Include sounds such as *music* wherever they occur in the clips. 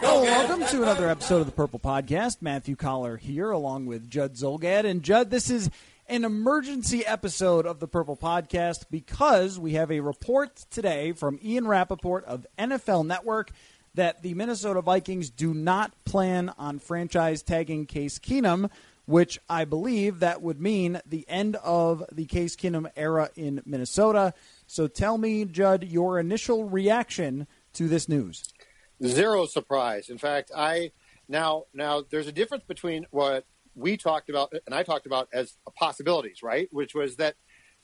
Hello, welcome to another episode of the Purple Podcast. Matthew Coller here, along with Judd Zulgad. And Judd, this is an emergency episode of the Purple Podcast because we have a report today from Ian Rapoport of NFL Network that the Minnesota Vikings do not plan on franchise tagging Case Keenum, which I believe that would mean the end of the Case Keenum era in Minnesota. So tell me, Judd, your initial reaction to this news. Zero surprise. In fact, I now now there's a difference between what we talked about and I talked about as possibilities, right? Which was that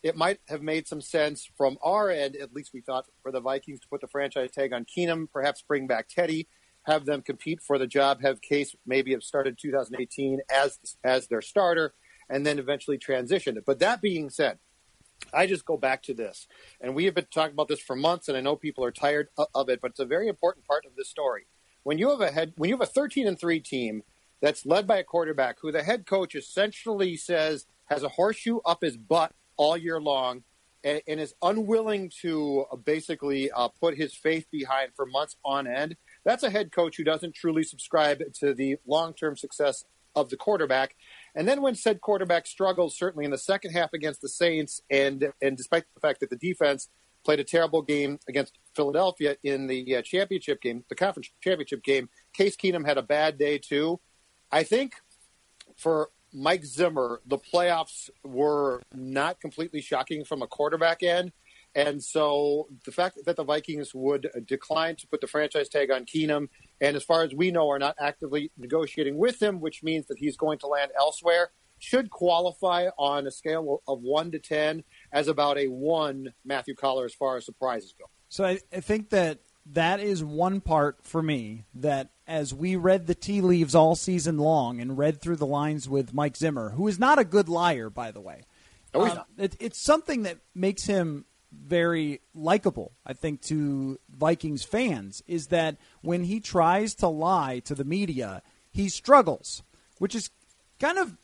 it might have made some sense from our end, at least we thought, for the Vikings to put the franchise tag on Keenum, perhaps bring back Teddy, have them compete for the job, have Case maybe have started 2018 as as their starter, and then eventually transition it. But that being said, I just go back to this, and we have been talking about this for months, and I know people are tired of it, but it's a very important part of this story. When you have a head, when you have a 13 and three team that's led by a quarterback who the head coach essentially says has a horseshoe up his butt all year long, and, and is unwilling to uh, basically uh, put his faith behind for months on end, that's a head coach who doesn't truly subscribe to the long-term success of the quarterback. And then when said quarterback struggles, certainly in the second half against the Saints, and and despite the fact that the defense played a terrible game against Philadelphia in the uh, championship game, the conference championship game, Case Keenum had a bad day too. I think for Mike Zimmer, the playoffs were not completely shocking from a quarterback end. And so the fact that the Vikings would decline to put the franchise tag on Keenum, and as far as we know, are not actively negotiating with him, which means that he's going to land elsewhere, should qualify on a scale of one to 10 as about a one, Matthew Coller, as far as surprises go. So I, I think that that is one part for me that as we read the tea leaves all season long and read through the lines with Mike Zimmer, who is not a good liar, by the way. No, um, it, it's something that makes him very likable, I think, to Vikings fans is that when he tries to lie to the media, he struggles, which is kind of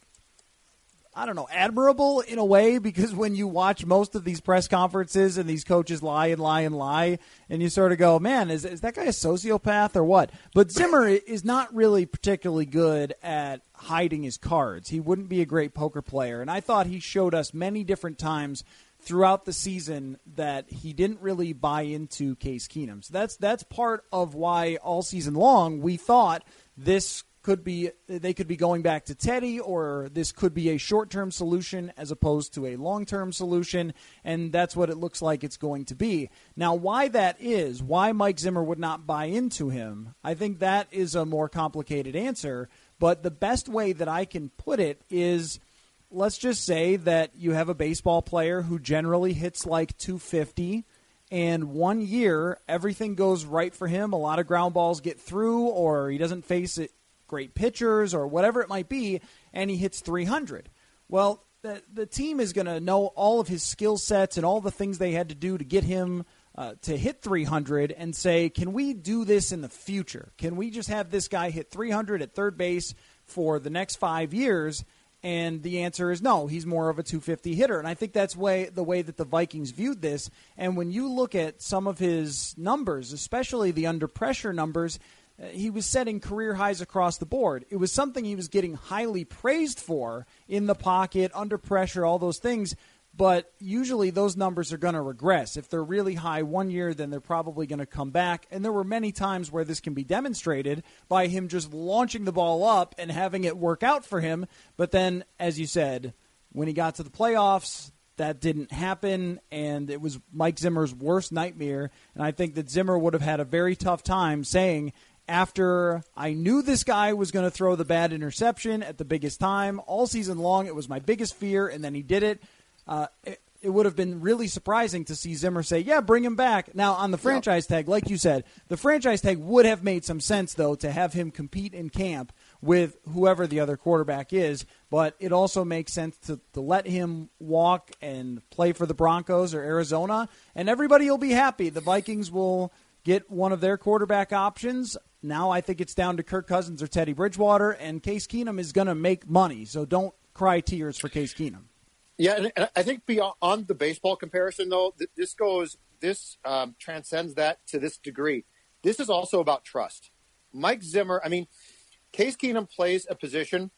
I don't know, admirable in a way because when you watch most of these press conferences and these coaches lie and lie and lie, and you sort of go, man, is, is that guy a sociopath or what? But Zimmer is not really particularly good at hiding his cards. He wouldn't be a great poker player. And I thought he showed us many different times throughout the season that he didn't really buy into Case Keenum. So that's that's part of why all season long we thought this could be they could be going back to Teddy or this could be a short-term solution as opposed to a long-term solution and that's what it looks like it's going to be. Now why that is, why Mike Zimmer would not buy into him, I think that is a more complicated answer, but the best way that I can put it is let's just say that you have a baseball player who generally hits like 250 and one year everything goes right for him a lot of ground balls get through or he doesn't face it great pitchers or whatever it might be and he hits 300 well the, the team is going to know all of his skill sets and all the things they had to do to get him uh, to hit 300 and say can we do this in the future can we just have this guy hit 300 at third base for the next five years? And the answer is no. He's more of a 250 hitter, and I think that's way the way that the Vikings viewed this. And when you look at some of his numbers, especially the under pressure numbers, uh, he was setting career highs across the board. It was something he was getting highly praised for in the pocket, under pressure, all those things but usually those numbers are going to regress. If they're really high one year, then they're probably going to come back. And there were many times where this can be demonstrated by him just launching the ball up and having it work out for him. But then, as you said, when he got to the playoffs, that didn't happen, and it was Mike Zimmer's worst nightmare. And I think that Zimmer would have had a very tough time saying, after I knew this guy was going to throw the bad interception at the biggest time all season long, it was my biggest fear, and then he did it uh, it, it, would have been really surprising to see Zimmer say, "Yeah, bring him back." Now on the franchise tag, like you said, the franchise tag would have made some sense though to have him compete in camp with whoever the other quarterback is. But it also makes sense to, to let him walk and play for the Broncos or Arizona, and everybody will be happy. The Vikings will get one of their quarterback options. Now I think it's down to Kirk Cousins or Teddy Bridgewater, and Case Keenum is going to make money. So don't cry tears for Case Keenum. Yeah, and I think beyond the baseball comparison, though, this goes, this um, transcends that to this degree. This is also about trust. Mike Zimmer, I mean, Case Keenum plays a position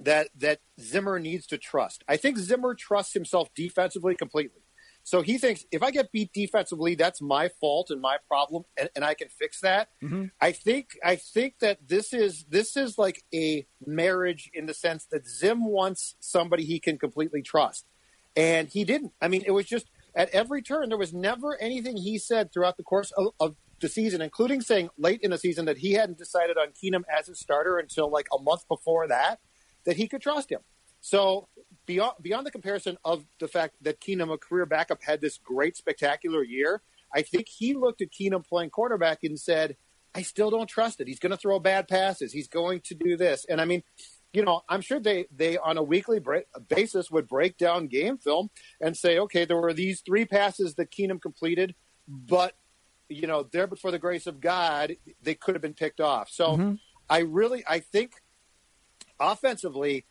that that Zimmer needs to trust. I think Zimmer trusts himself defensively completely. So he thinks if I get beat defensively, that's my fault and my problem, and, and I can fix that. Mm-hmm. I think I think that this is this is like a marriage in the sense that Zim wants somebody he can completely trust, and he didn't. I mean, it was just at every turn there was never anything he said throughout the course of, of the season, including saying late in the season that he hadn't decided on Keenum as a starter until like a month before that, that he could trust him. So beyond beyond the comparison of the fact that Keenum, a career backup, had this great spectacular year, I think he looked at Keenum playing quarterback and said, "I still don't trust it. He's going to throw bad passes. He's going to do this." And I mean, you know, I'm sure they they on a weekly break, basis would break down game film and say, "Okay, there were these three passes that Keenum completed, but." You know, there but for the grace of God, they could have been picked off. So mm-hmm. I really, I think offensively,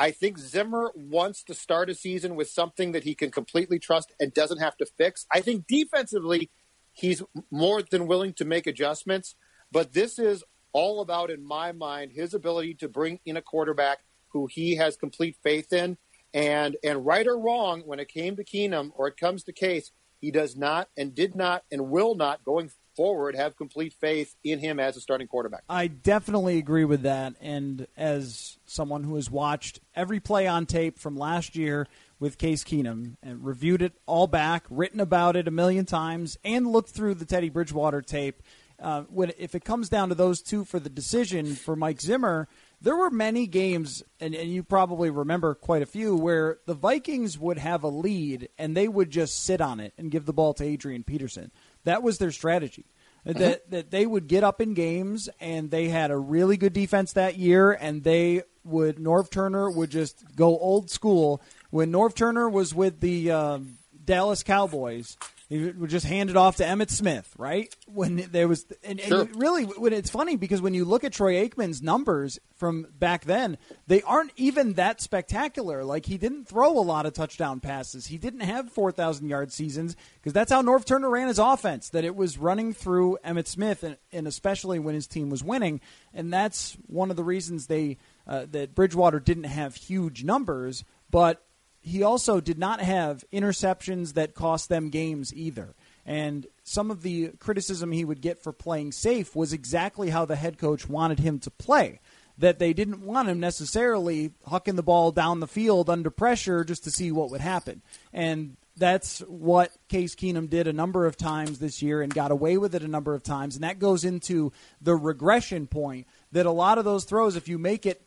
I think Zimmer wants to start a season with something that he can completely trust and doesn't have to fix. I think defensively, he's more than willing to make adjustments, but this is all about, in my mind, his ability to bring in a quarterback who he has complete faith in. And and right or wrong, when it came to Keenum or it comes to Case, he does not and did not and will not going forward have complete faith in him as a starting quarterback. I definitely agree with that. And as someone who has watched every play on tape from last year with Case Keenum and reviewed it all back, written about it a million times, and looked through the Teddy Bridgewater tape, uh, when if it comes down to those two for the decision for Mike Zimmer, there were many games, and, and you probably remember quite a few, where the Vikings would have a lead and they would just sit on it and give the ball to Adrian Peterson. That was their strategy. Uh-huh. That that they would get up in games and they had a really good defense that year and they would Norv Turner would just go old school when Norv Turner was with the um, Dallas Cowboys he would just hand it off to Emmitt Smith, right? When there was, and, sure. and really, when it's funny because when you look at Troy Aikman's numbers from back then, they aren't even that spectacular. Like he didn't throw a lot of touchdown passes. He didn't have four thousand yard seasons because that's how Norv Turner ran his offense. That it was running through Emmitt Smith, and, and especially when his team was winning, and that's one of the reasons they uh, that Bridgewater didn't have huge numbers, but he also did not have interceptions that cost them games either. And some of the criticism he would get for playing safe was exactly how the head coach wanted him to play. That they didn't want him necessarily hucking the ball down the field under pressure just to see what would happen. And that's what Case Keenum did a number of times this year and got away with it a number of times. And that goes into the regression point that a lot of those throws, if you make it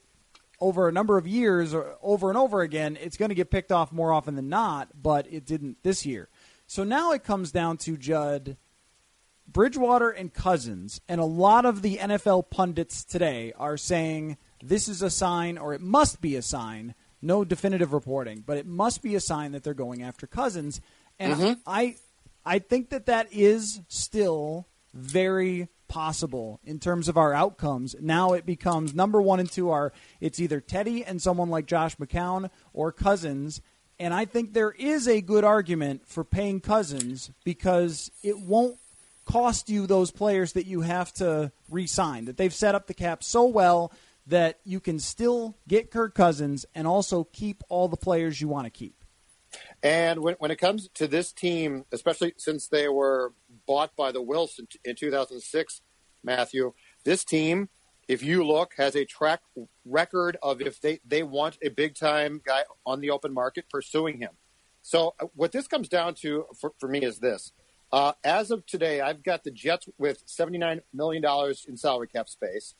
over a number of years or over and over again, it's going to get picked off more often than not, but it didn't this year. So now it comes down to Judd, Bridgewater, and Cousins, and a lot of the NFL pundits today are saying this is a sign, or it must be a sign. No definitive reporting, but it must be a sign that they're going after Cousins, and mm-hmm. I, I think that that is still very possible in terms of our outcomes. Now it becomes number one and two are it's either Teddy and someone like Josh McCown or Cousins. And I think there is a good argument for paying Cousins because it won't cost you those players that you have to re sign, that they've set up the cap so well that you can still get Kirk Cousins and also keep all the players you want to keep. And when, when it comes to this team, especially since they were bought by the Wilson in 2006, Matthew, this team, if you look, has a track record of if they, they want a big time guy on the open market pursuing him. So uh, what this comes down to for, for me is this. Uh, as of today, I've got the Jets with $79 million in salary cap space.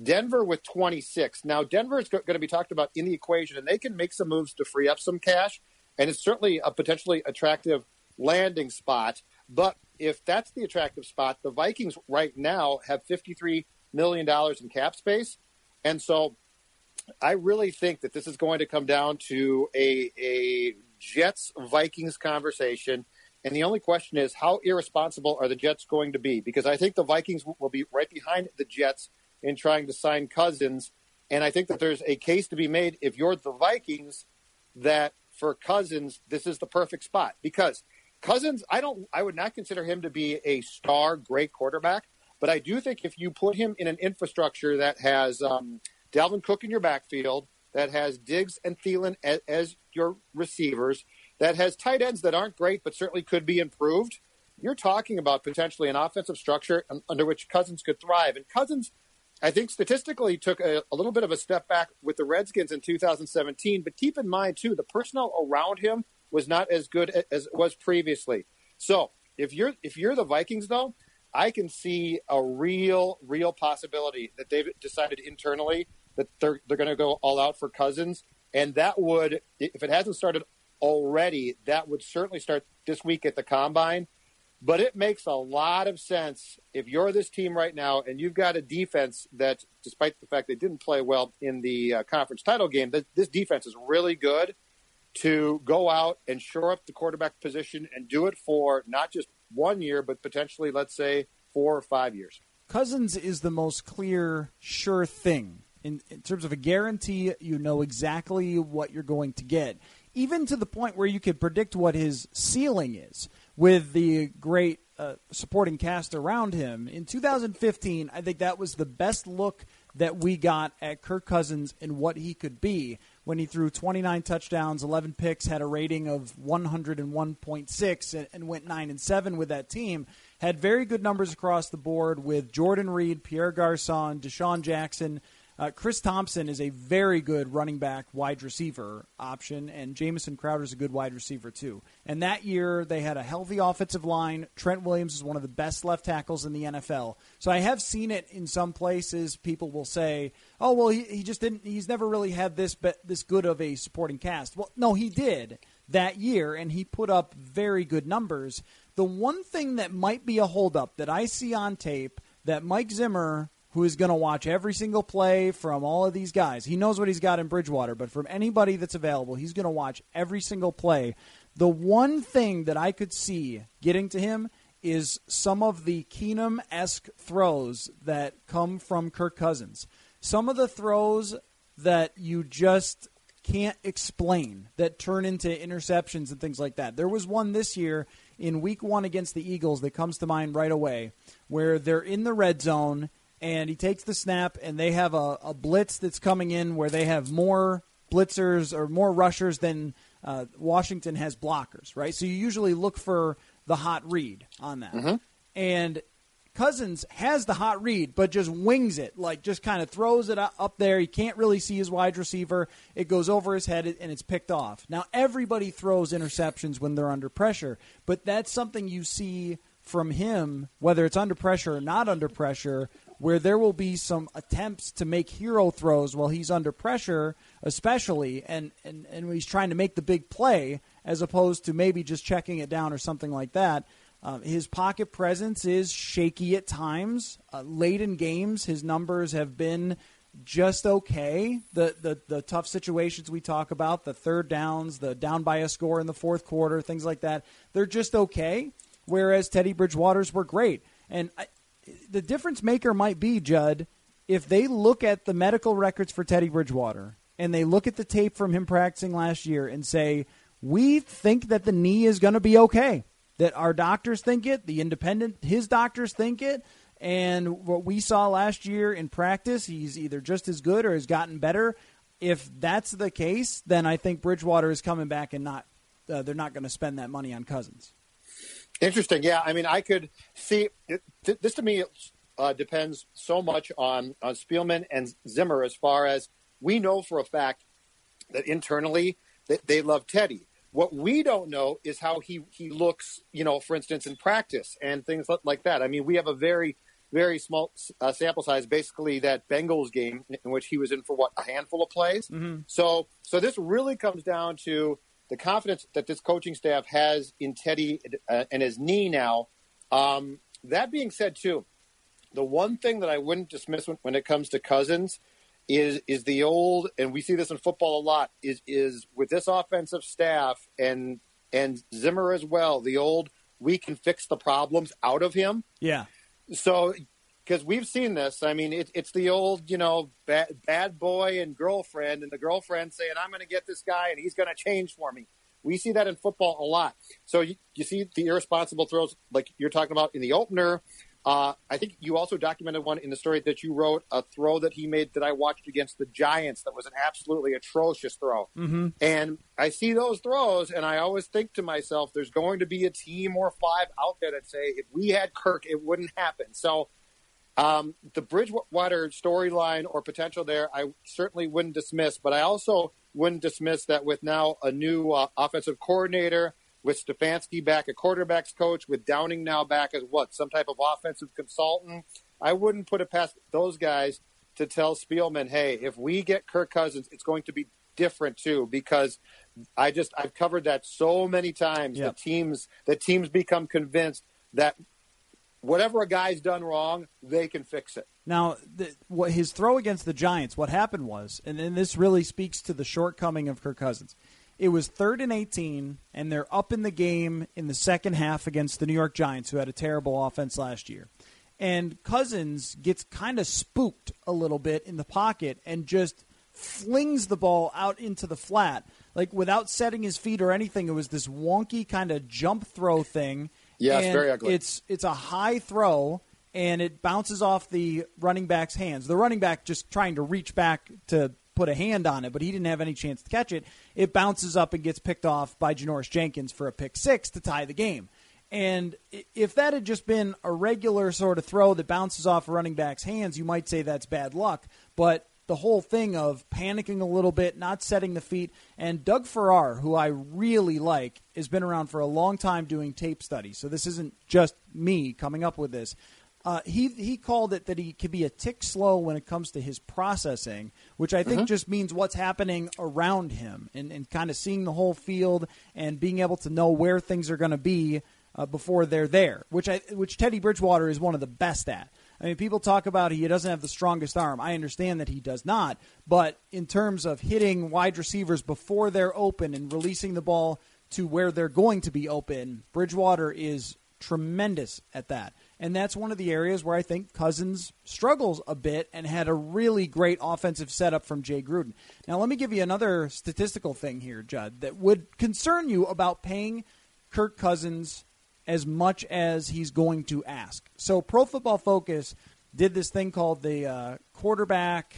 Denver with 26. Now, Denver is going to be talked about in the equation, and they can make some moves to free up some cash, and it's certainly a potentially attractive landing spot. But if that's the attractive spot, the Vikings right now have $53 million in cap space. And so I really think that this is going to come down to a, a Jets Vikings conversation. And the only question is, how irresponsible are the Jets going to be? Because I think the Vikings will be right behind the Jets in trying to sign Cousins. And I think that there's a case to be made if you're the Vikings that for Cousins, this is the perfect spot because Cousins, I don't, I would not consider him to be a star, great quarterback, but I do think if you put him in an infrastructure that has um, Dalvin Cook in your backfield, that has Diggs and Thielen as, as your receivers, that has tight ends that aren't great but certainly could be improved, you're talking about potentially an offensive structure under which Cousins could thrive. And Cousins I think statistically took a, a, little bit of a step back with the Redskins in 2017. But keep in mind too, the personnel around him was not as good as it was previously. So if you're if you're the Vikings though, I can see a real real possibility that they've decided internally that they're they're going to go all out for Cousins, and that would if it hasn't started already, that would certainly start this week at the combine but it makes a lot of sense if you're this team right now and you've got a defense that, despite the fact they didn't play well in the uh, conference title game, this defense is really good to go out and shore up the quarterback position and do it for not just one year, but potentially, let's say, four or five years. Cousins is the most clear, sure thing. In, in terms of a guarantee, you know exactly what you're going to get, even to the point where you could predict what his ceiling is with the great uh, supporting cast around him. In 2015, I think that was the best look that we got at Kirk Cousins and what he could be when he threw 29 touchdowns, 11 picks, had a rating of 101.6, and went 9 and 7 with that team. Had very good numbers across the board with Jordan Reed, Pierre Garcon, DeSean Jackson, uh, Chris Thompson is a very good running back wide receiver option, and Jamison Crowder is a good wide receiver too. And that year they had a healthy offensive line. Trent Williams is one of the best left tackles in the NFL. So I have seen it in some places. People will say, "Oh, well, he, he just didn't. He's never really had this but this good of a supporting cast." Well, no, he did that year, and he put up very good numbers. The one thing that might be a holdup that I see on tape that Mike Zimmer who is going to watch every single play from all of these guys. He knows what he's got in Bridgewater, but from anybody that's available, he's going to watch every single play. The one thing that I could see getting to him is some of the Keenum esque throws that come from Kirk Cousins. Some of the throws that you just can't explain that turn into interceptions and things like that. There was one this year in week one against the Eagles that comes to mind right away where they're in the red zone and he takes the snap, and they have a, a blitz that's coming in where they have more blitzers or more rushers than uh, Washington has blockers, right? So you usually look for the hot read on that. Mm-hmm. And Cousins has the hot read, but just wings it, like just kind of throws it up there. He can't really see his wide receiver. It goes over his head and it's picked off. Now, everybody throws interceptions when they're under pressure, but that's something you see from him, whether it's under pressure or not under pressure, where there will be some attempts to make hero throws while he's under pressure, especially, and, and, and he's trying to make the big play as opposed to maybe just checking it down or something like that. Uh, his pocket presence is shaky at times. Uh, late in games, his numbers have been just okay. The, the the tough situations we talk about, the third downs, the down by a score in the fourth quarter, things like that, they're just okay. Whereas Teddy Bridgewater's were great. And I, the difference maker might be Judd if they look at the medical records for Teddy Bridgewater and they look at the tape from him practicing last year and say, "We think that the knee is going to be okay." That our doctors think it, the independent his doctors think it, and what we saw last year in practice, he's either just as good or has gotten better. If that's the case, then I think Bridgewater is coming back and not uh, they're not going to spend that money on Cousins. Interesting. Yeah, I mean, I could see it, th- this to me uh, depends so much on on Spielman and Zimmer as far as we know for a fact that internally that they love Teddy. What we don't know is how he he looks, you know, for instance, in practice and things like that. I mean, we have a very very small uh, sample size, basically that Bengals game in which he was in for what a handful of plays. Mm-hmm. So so this really comes down to the confidence that this coaching staff has in Teddy uh, and his knee now. Um, that being said, too, the one thing that I wouldn't dismiss when, when, it comes to Cousins is is the old, and we see this in football a lot. Is is with this offensive staff and and Zimmer as well. The old we can fix the problems out of him. Yeah. So because we've seen this. I mean, it, it's the old, you know, bad, bad boy and girlfriend, and the girlfriend saying, "I'm going to get this guy, and he's going to change for me." We see that in football a lot. So you, you see the irresponsible throws, like you're talking about in the opener. Uh, I think you also documented one in the story that you wrote, a throw that he made that I watched against the Giants that was an absolutely atrocious throw. Mm-hmm. And I see those throws, and I always think to myself, there's going to be a team or five out there that say, if we had Kirk, it wouldn't happen. So um, the Bridgewater storyline or potential there, I certainly wouldn't dismiss, but I also wouldn't dismiss that with now a new uh, offensive coordinator, with Stefanski back a quarterbacks coach, with Downing now back as what, some type of offensive consultant. I wouldn't put it past those guys to tell Spielman, hey, if we get Kirk Cousins, it's going to be different too, because I just I've covered that so many times. Yep. The teams the teams become convinced that whatever a guy's done wrong, they can fix it. Now, the, what his throw against the Giants, what happened was, and, and this really speaks to the shortcoming of Kirk Cousins. It was third and 18, and they're up in the game in the second half against the New York Giants, who had a terrible offense last year. And Cousins gets kind of spooked a little bit in the pocket and just flings the ball out into the flat. Like without setting his feet or anything, it was this wonky kind of jump throw thing yeah, it's very ugly. It's it's a high throw and it bounces off the running back's hands. The running back just trying to reach back to put a hand on it, but he didn't have any chance to catch it. It bounces up and gets picked off by Janoris Jenkins for a pick six to tie the game. And if that had just been a regular sort of throw that bounces off a running back's hands, you might say that's bad luck. But the whole thing of panicking a little bit, not setting the feet. And Doug Farrar, who I really like, has been around for a long time doing tape studies. So this isn't just me coming up with this. Uh, he he called it that he could be a tick slow when it comes to his processing, which I think uh-huh. just means what's happening around him and, and kind of seeing the whole field and being able to know where things are going to be uh, before they're there, which I which Teddy Bridgewater is one of the best at. I mean, people talk about he doesn't have the strongest arm. I understand that he does not, but in terms of hitting wide receivers before they're open and releasing the ball to where they're going to be open, Bridgewater is tremendous at that. And that's one of the areas where I think Cousins struggles a bit and had a really great offensive setup from Jay Gruden. Now, let me give you another statistical thing here, Judd, that would concern you about paying Kirk Cousins as much as he's going to ask. So, Pro Football Focus did this thing called the uh, quarterback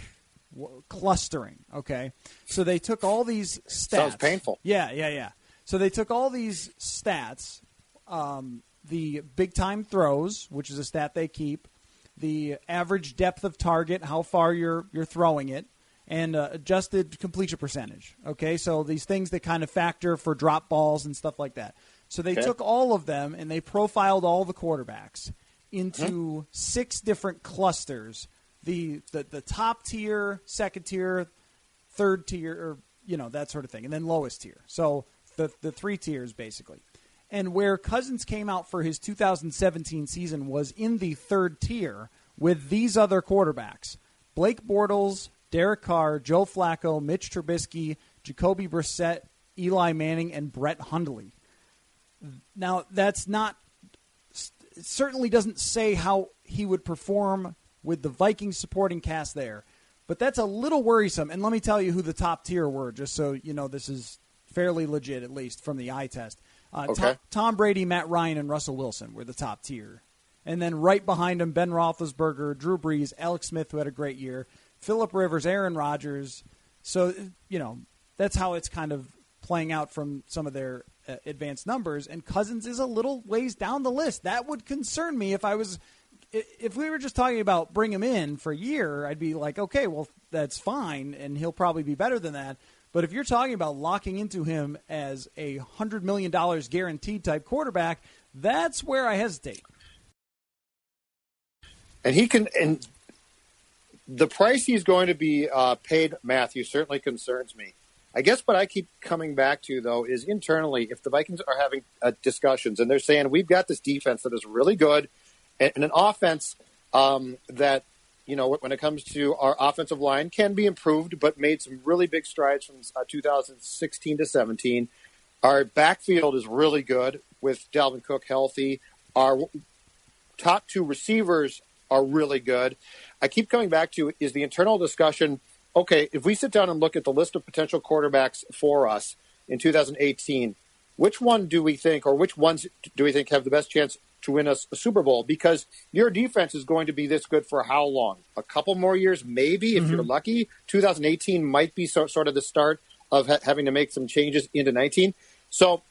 clustering. Okay, so they took all these stats. Sounds painful. Yeah, yeah, yeah. So they took all these stats, um, the big time throws, which is a stat they keep, the average depth of target, how far you're you're throwing it, and uh, adjusted completion percentage. Okay, so these things that kind of factor for drop balls and stuff like that. So they okay. took all of them and they profiled all the quarterbacks into mm-hmm. six different clusters. The, the the top tier, second tier, third tier, or you know that sort of thing, and then lowest tier. So the the three tiers basically. And where Cousins came out for his 2017 season was in the third tier with these other quarterbacks: Blake Bortles, Derek Carr, Joe Flacco, Mitch Trubisky, Jacoby Brissett, Eli Manning, and Brett Hundley. Now, that's not certainly doesn't say how he would perform with the Vikings supporting cast there. But that's a little worrisome. And let me tell you who the top tier were, just so you know this is fairly legit, at least from the eye test. Uh, Okay. Tom, Tom Brady, Matt Ryan, and Russell Wilson were the top tier. And then right behind him, Ben Roethlisberger, Drew Brees, Alex Smith, who had a great year, Philip Rivers, Aaron Rodgers. So, you know, that's how it's kind of playing out from some of their uh, advanced numbers. And Cousins is a little ways down the list. That would concern me if I was. If we were just talking about bring him in for a year, I'd be like, okay, well, that's fine, and he'll probably be better than that. But if you're talking about locking into him as a hundred million dollars guaranteed type quarterback, that's where I hesitate. and he can and the price he's going to be uh, paid matthew certainly concerns me i guess what i keep coming back to though is internally if the vikings are having uh, discussions and they're saying we've got this defense that is really good and, and an offense um, that you know when it comes to our offensive line can be improved but made some really big strides from uh, 2016 to 17 our backfield is really good with Dalvin Cook healthy. Our top two receivers are really good. I keep coming back to is the internal discussion. Okay, if we sit down and look at the list of potential quarterbacks for us in 2018, which one do we think, or which ones do we think have the best chance to win us a Super Bowl? Because your defense is going to be this good for how long? A couple more years, maybe, if you're lucky. 2018 might be so, sort of the start of ha- having to make some changes into 19. So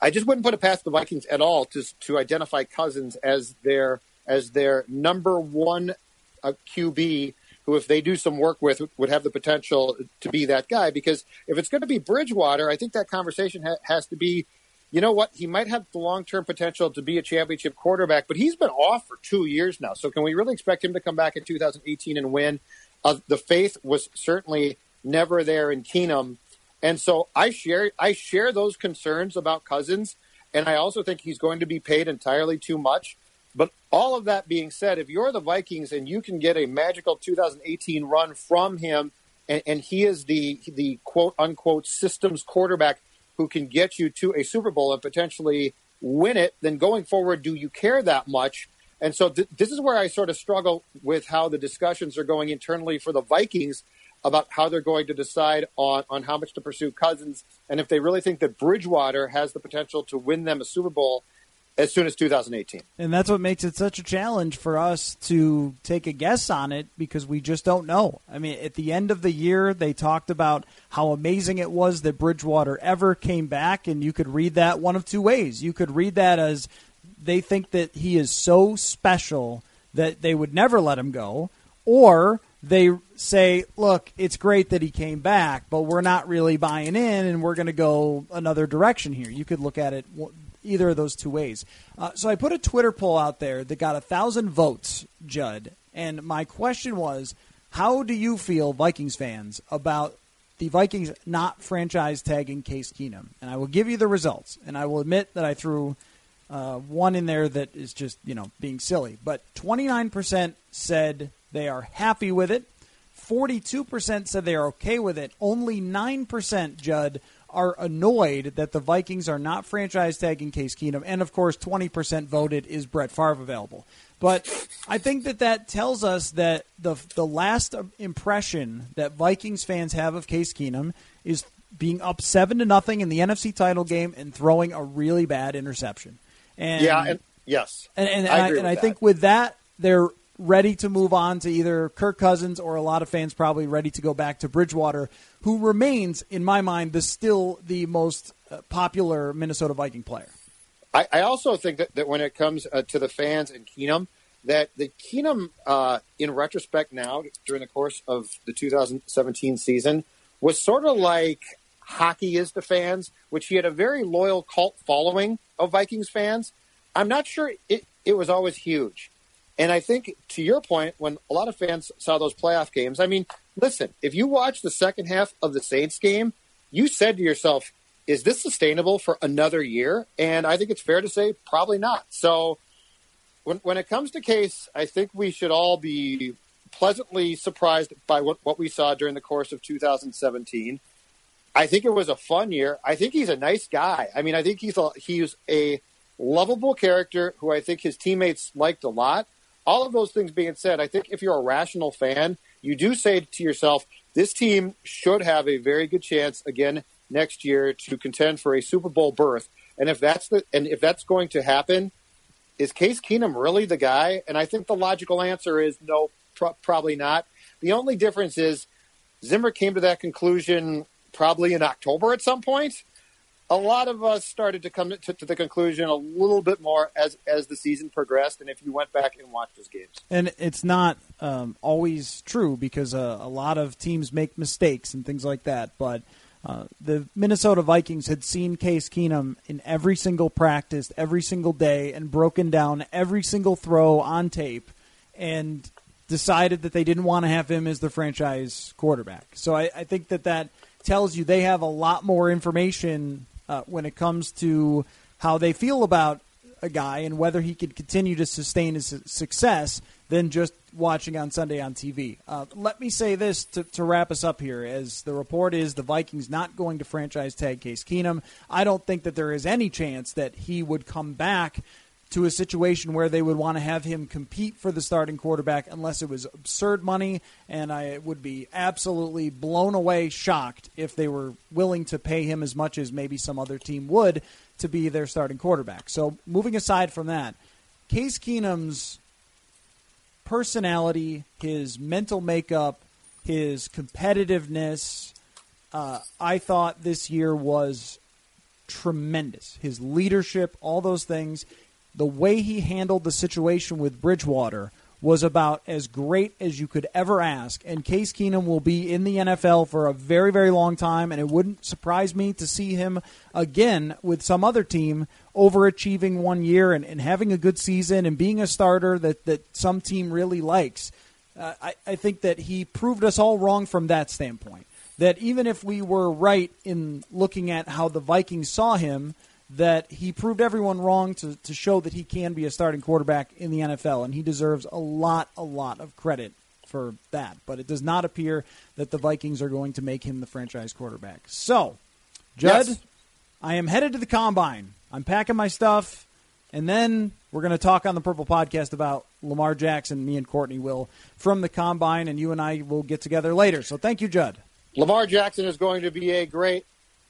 I just wouldn't put it past the Vikings at all to to identify Cousins as their as their number one uh, QB, who, if they do some work with, would have the potential to be that guy. Because if it's going to be Bridgewater, I think that conversation ha- has to be, you know what, he might have the long term potential to be a championship quarterback, but he's been off for two years now. So can we really expect him to come back in 2018 and win? Uh, the faith was certainly never there in Keenum. And so I share I share those concerns about Cousins, and I also think he's going to be paid entirely too much. But all of that being said, if you're the Vikings and you can get a magical 2018 run from him, and, and he is the the quote unquote systems quarterback who can get you to a Super Bowl and potentially win it, then going forward, do you care that much? And so th- this is where I sort of struggle with how the discussions are going internally for the Vikings about how they're going to decide on, on how much to pursue Cousins and if they really think that Bridgewater has the potential to win them a Super Bowl as soon as 2018. And that's what makes it such a challenge for us to take a guess on it because we just don't know. I mean, at the end of the year, they talked about how amazing it was that Bridgewater ever came back, and you could read that one of two ways. You could read that as they think that he is so special that they would never let him go, or they say, look, it's great that he came back, but we're not really buying in and we're going to go another direction here. You could look at it either of those two ways. Uh, so I put a Twitter poll out there that got a thousand votes, Judd, and my question was, how do you feel, Vikings fans, about the Vikings not franchise tagging Case Keenum? And I will give you the results, and I will admit that I threw uh, one in there that is just you know being silly, but 29% said they are happy with it. 42% said they are okay with it. Only 9%, Judd, are annoyed that the Vikings are not franchise tagging Case Keenum. And of course, 20% voted is Brett Favre available. But I think that that tells us that the the last impression that Vikings fans have of Case Keenum is being up seven to nothing in the NFC title game and throwing a really bad interception. And yeah, and yes, and, and, I and I think with that, they're ready to move on to either Kirk Cousins or a lot of fans probably ready to go back to Bridgewater, who remains, in my mind, the still the most uh, popular Minnesota Viking player. I, I also think that, that when it comes uh, to the fans and Keenum, that the Keenum, uh, in retrospect now, during the course of the 2017 season, was sort of like hockey is to fans, which he had a very loyal cult following of Vikings fans. I'm not sure it, it was always huge. And I think, to your point, when a lot of fans saw those playoff games, I mean, listen, if you watch the second half of the Saints game, you said to yourself, is this sustainable for another year? And I think it's fair to say probably not. So when, when it comes to Case, I think we should all be pleasantly surprised by what, what we saw during the course of 2017. I think it was a fun year. I think he's a nice guy. I mean, I think he's a, he's a lovable character who I think his teammates liked a lot. All of those things being said, I think if you're a rational fan, you do say to yourself, this team should have a very good chance again next year to contend for a Super Bowl berth. And if that's the and if that's going to happen, is Case Keenum really the guy? And I think the logical answer is no, pro- probably not. The only difference is Zimmer came to that conclusion probably in October at some point. A lot of us started to come to, to, the conclusion a little bit more as as the season progressed, and if you went back and watched those games. And it's not um, always true because uh, a lot of teams make mistakes and things like that. But uh, the Minnesota Vikings had seen Case Keenum in every single practice, every single day, and broken down every single throw on tape, and decided that they didn't want to have him as the franchise quarterback. So I, I think that that tells you they have a lot more information uh, when it comes to how they feel about a guy and whether he could continue to sustain his success than just watching on Sunday on TV. Uh, let me say this to, to, wrap us up here, as the report is the Vikings not going to franchise tag Case Keenum. I don't think that there is any chance that he would come back to a situation where they would want to have him compete for the starting quarterback unless it was absurd money, and I would be absolutely blown away, shocked if they were willing to pay him as much as maybe some other team would to be their starting quarterback. So, moving aside from that, Case Keenum's personality, his mental makeup, his competitiveness, uh, I thought this year was tremendous. His leadership, all those things the way he handled the situation with Bridgewater was about as great as you could ever ask. And Case Keenum will be in the NFL for a very, very long time, and it wouldn't surprise me to see him again with some other team overachieving one year and, and having a good season and being a starter that, that some team really likes. Uh, I, I think that he proved us all wrong from that standpoint. That even if we were right in looking at how the Vikings saw him, that he proved everyone wrong to, to show that he can be a starting quarterback in the NFL, and he deserves a lot, a lot of credit for that. But it does not appear that the Vikings are going to make him the franchise quarterback. So, Judd, yes. I am headed to the combine. I'm packing my stuff, and then we're going to talk on the Purple Podcast about Lamar Jackson. Me and Courtney will from the combine, and you and I will get together later. So, thank you, Judd. Lamar Jackson is going to be a great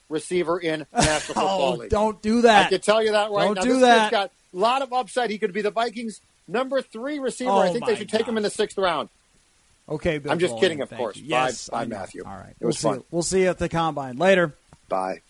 receiver in *laughs* National Football oh, League. Don't do that. I can tell you that right don't now. Do this that. got a lot of upside. He could be the Vikings' number three receiver. Oh, I think they should gosh. take him in the sixth round. Okay, Bill I'm just Bowling, kidding, of course. You. Yes, bye, bye Matthew. All right, it was we'll fun. See, we'll see you at the combine later. Bye.